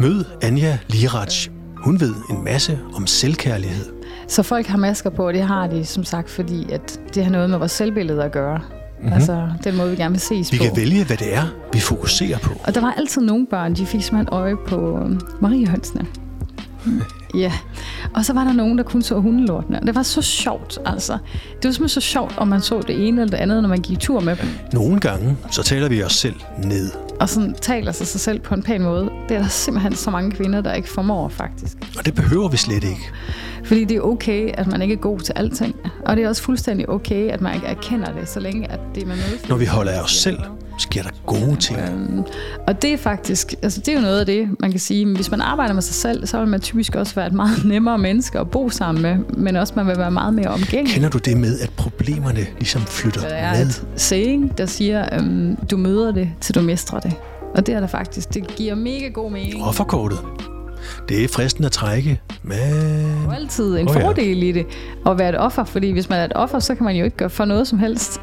Mød Anja Liraj. Hun ved en masse om selvkærlighed. Så folk har masker på, og det har de som sagt, fordi at det har noget med vores selvbillede at gøre. Mm-hmm. Altså den måde, vi gerne vil ses Vi på. kan vælge, hvad det er, vi fokuserer på. Og der var altid nogle børn, de fik simpelthen øje på øhm, Mariehønsene. Ja, og så var der nogen, der kun så hundelortene. Det var så sjovt, altså. Det var simpelthen så sjovt, om man så det ene eller det andet, når man gik tur med dem. Nogle gange, så taler vi os selv ned. Og sådan taler sig sig selv på en pæn måde. Det er der simpelthen så mange kvinder, der ikke formår, faktisk. Og det behøver vi slet ikke. Fordi det er okay, at man ikke er god til alting. Og det er også fuldstændig okay, at man ikke erkender det, så længe at det er man medfører. Når vi holder af os selv, sker der gode ting. Øhm, og det er faktisk, altså det er jo noget af det, man kan sige, hvis man arbejder med sig selv, så vil man typisk også være et meget nemmere menneske at bo sammen med, men også man vil være meget mere omgængelig. Kender du det med, at problemerne ligesom flytter Der er med? et saying, der siger, øhm, du møder det, til du mestrer det. Og det er der faktisk. Det giver mega god mening. Offerkortet. Det er fristende at trække, men... Det er altid en oh, ja. fordel i det at være et offer, fordi hvis man er et offer, så kan man jo ikke gøre for noget som helst.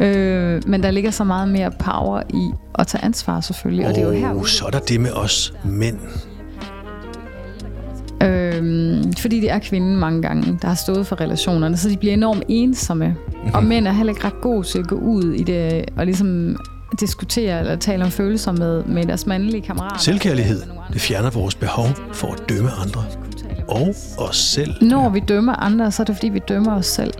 Øh, men der ligger så meget mere power i at tage ansvar selvfølgelig, og det er jo her Oh, så er der det med os mænd. Øhm, fordi det er kvinden mange gange, der har stået for relationerne, så de bliver enormt ensomme. Mm-hmm. Og mænd er heller ikke ret gode til at gå ud i det og ligesom diskutere eller tale om følelser med, med deres mandlige kammerater. Selvkærlighed, det fjerner vores behov for at dømme andre. Og os selv. Når vi dømmer andre, så er det fordi, vi dømmer os selv.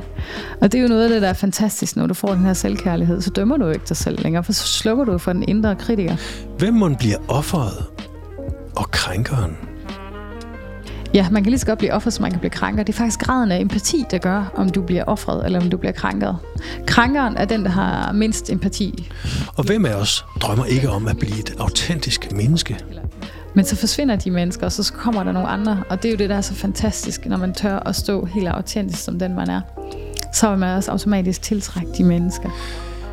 Og det er jo noget af det, der er fantastisk, når du får den her selvkærlighed. Så dømmer du ikke dig selv længere, for så slukker du for den indre kritiker. Hvem må bliver offeret og krænkeren? Ja, man kan lige så godt blive offer, som man kan blive krænker. Det er faktisk graden af empati, der gør, om du bliver offret eller om du bliver krænket. Krænkeren er den, der har mindst empati. Og hvem af os drømmer ikke om at blive et autentisk menneske? Men så forsvinder de mennesker, og så kommer der nogle andre. Og det er jo det, der er så fantastisk, når man tør at stå helt autentisk som den, man er. Så vil man også automatisk tiltrække de mennesker.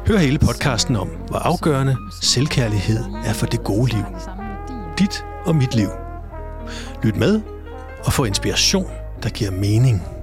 Hør hele podcasten om, hvor afgørende selvkærlighed er for det gode liv. Dit og mit liv. Lyt med og få inspiration, der giver mening.